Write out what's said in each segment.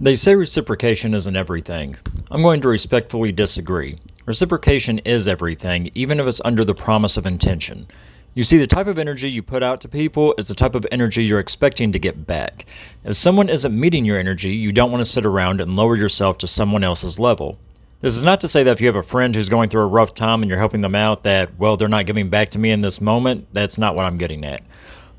They say reciprocation isn't everything. I'm going to respectfully disagree. Reciprocation is everything, even if it's under the promise of intention. You see, the type of energy you put out to people is the type of energy you're expecting to get back. If someone isn't meeting your energy, you don't want to sit around and lower yourself to someone else's level. This is not to say that if you have a friend who's going through a rough time and you're helping them out, that, well, they're not giving back to me in this moment. That's not what I'm getting at.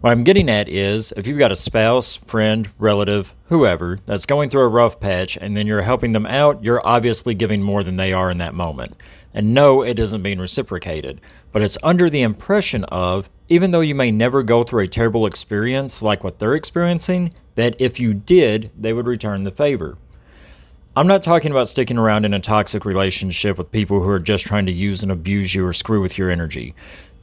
What I'm getting at is if you've got a spouse, friend, relative, whoever that's going through a rough patch and then you're helping them out, you're obviously giving more than they are in that moment. And no, it isn't being reciprocated, but it's under the impression of, even though you may never go through a terrible experience like what they're experiencing, that if you did, they would return the favor. I'm not talking about sticking around in a toxic relationship with people who are just trying to use and abuse you or screw with your energy.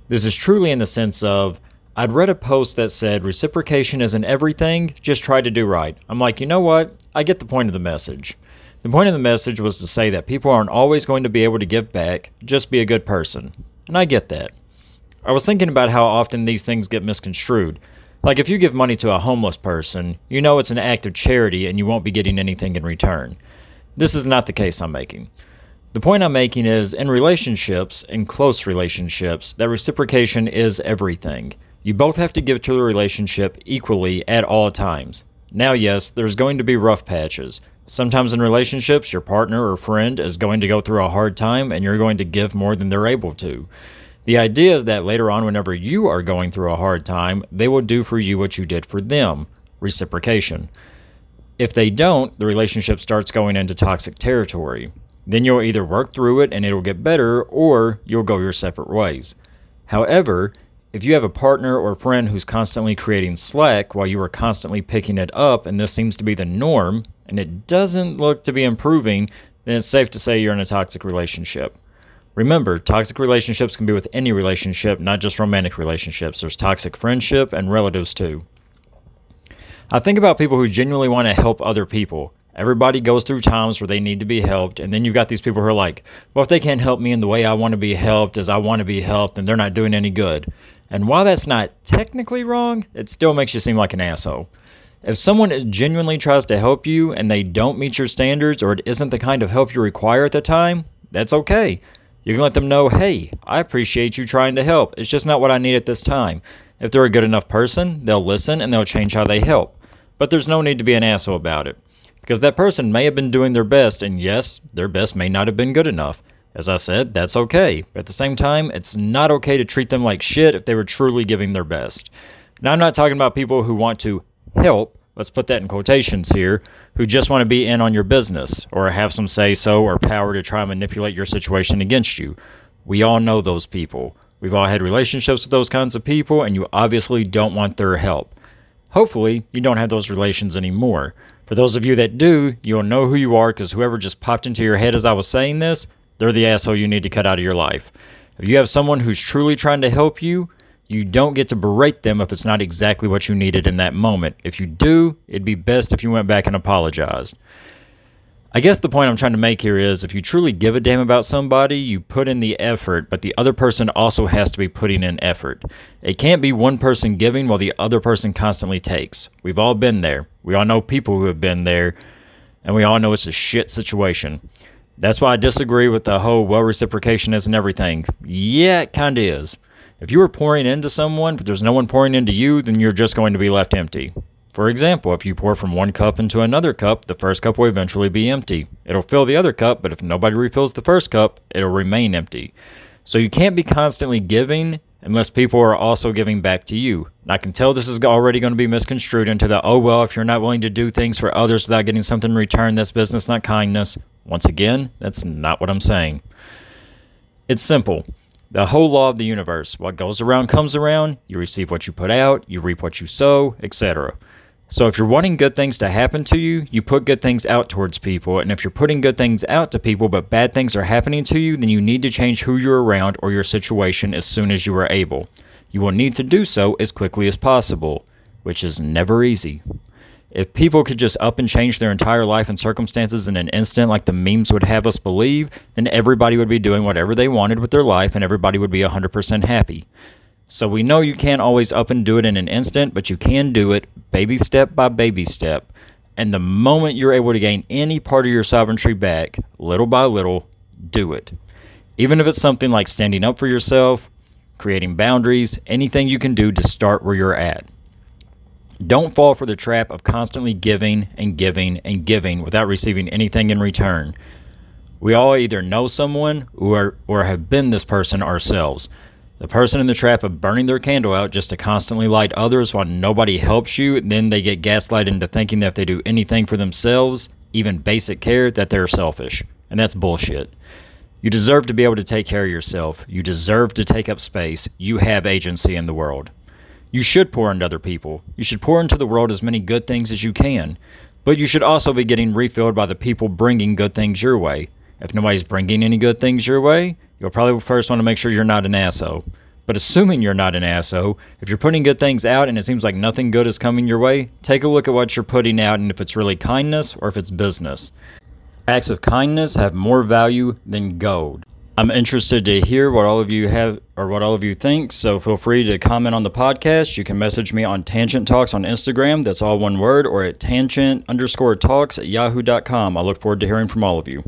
This is truly in the sense of I'd read a post that said reciprocation isn't everything, just try to do right. I'm like, you know what? I get the point of the message. The point of the message was to say that people aren't always going to be able to give back, just be a good person. And I get that. I was thinking about how often these things get misconstrued. Like if you give money to a homeless person, you know it's an act of charity and you won't be getting anything in return. This is not the case I'm making. The point I'm making is in relationships, in close relationships, that reciprocation is everything. You both have to give to the relationship equally at all times. Now, yes, there's going to be rough patches. Sometimes in relationships, your partner or friend is going to go through a hard time and you're going to give more than they're able to. The idea is that later on, whenever you are going through a hard time, they will do for you what you did for them reciprocation. If they don't, the relationship starts going into toxic territory. Then you'll either work through it and it'll get better, or you'll go your separate ways. However, if you have a partner or friend who's constantly creating slack while you are constantly picking it up, and this seems to be the norm, and it doesn't look to be improving, then it's safe to say you're in a toxic relationship. Remember, toxic relationships can be with any relationship, not just romantic relationships. There's toxic friendship and relatives too. I think about people who genuinely want to help other people. Everybody goes through times where they need to be helped, and then you've got these people who are like, well, if they can't help me in the way I want to be helped as I want to be helped, then they're not doing any good. And while that's not technically wrong, it still makes you seem like an asshole. If someone genuinely tries to help you and they don't meet your standards or it isn't the kind of help you require at the time, that's okay. You can let them know, hey, I appreciate you trying to help. It's just not what I need at this time. If they're a good enough person, they'll listen and they'll change how they help. But there's no need to be an asshole about it. Because that person may have been doing their best, and yes, their best may not have been good enough. As I said, that's okay. At the same time, it's not okay to treat them like shit if they were truly giving their best. Now, I'm not talking about people who want to help, let's put that in quotations here, who just want to be in on your business or have some say so or power to try and manipulate your situation against you. We all know those people. We've all had relationships with those kinds of people, and you obviously don't want their help. Hopefully, you don't have those relations anymore. For those of you that do, you'll know who you are because whoever just popped into your head as I was saying this, they're the asshole you need to cut out of your life. If you have someone who's truly trying to help you, you don't get to berate them if it's not exactly what you needed in that moment. If you do, it'd be best if you went back and apologized. I guess the point I'm trying to make here is if you truly give a damn about somebody, you put in the effort, but the other person also has to be putting in effort. It can't be one person giving while the other person constantly takes. We've all been there. We all know people who have been there, and we all know it's a shit situation. That's why I disagree with the whole well reciprocation isn't everything. Yeah, it kind of is. If you are pouring into someone, but there's no one pouring into you, then you're just going to be left empty. For example, if you pour from one cup into another cup, the first cup will eventually be empty. It'll fill the other cup, but if nobody refills the first cup, it'll remain empty. So you can't be constantly giving unless people are also giving back to you. And I can tell this is already going to be misconstrued into the oh well, if you're not willing to do things for others without getting something in return, that's business, not kindness. Once again, that's not what I'm saying. It's simple. The whole law of the universe. What goes around comes around. You receive what you put out, you reap what you sow, etc. So if you're wanting good things to happen to you, you put good things out towards people. And if you're putting good things out to people but bad things are happening to you, then you need to change who you're around or your situation as soon as you are able. You will need to do so as quickly as possible, which is never easy. If people could just up and change their entire life and circumstances in an instant, like the memes would have us believe, then everybody would be doing whatever they wanted with their life and everybody would be 100% happy. So we know you can't always up and do it in an instant, but you can do it baby step by baby step. And the moment you're able to gain any part of your sovereignty back, little by little, do it. Even if it's something like standing up for yourself, creating boundaries, anything you can do to start where you're at. Don't fall for the trap of constantly giving and giving and giving without receiving anything in return. We all either know someone or, or have been this person ourselves. The person in the trap of burning their candle out just to constantly light others while nobody helps you, then they get gaslighted into thinking that if they do anything for themselves, even basic care, that they're selfish. And that's bullshit. You deserve to be able to take care of yourself. You deserve to take up space. You have agency in the world. You should pour into other people. You should pour into the world as many good things as you can. But you should also be getting refilled by the people bringing good things your way. If nobody's bringing any good things your way, you'll probably first want to make sure you're not an asshole. But assuming you're not an asshole, if you're putting good things out and it seems like nothing good is coming your way, take a look at what you're putting out and if it's really kindness or if it's business. Acts of kindness have more value than gold. I'm interested to hear what all of you have or what all of you think, so feel free to comment on the podcast. You can message me on Tangent Talks on Instagram, that's all one word, or at tangent underscore talks at yahoo.com. I look forward to hearing from all of you.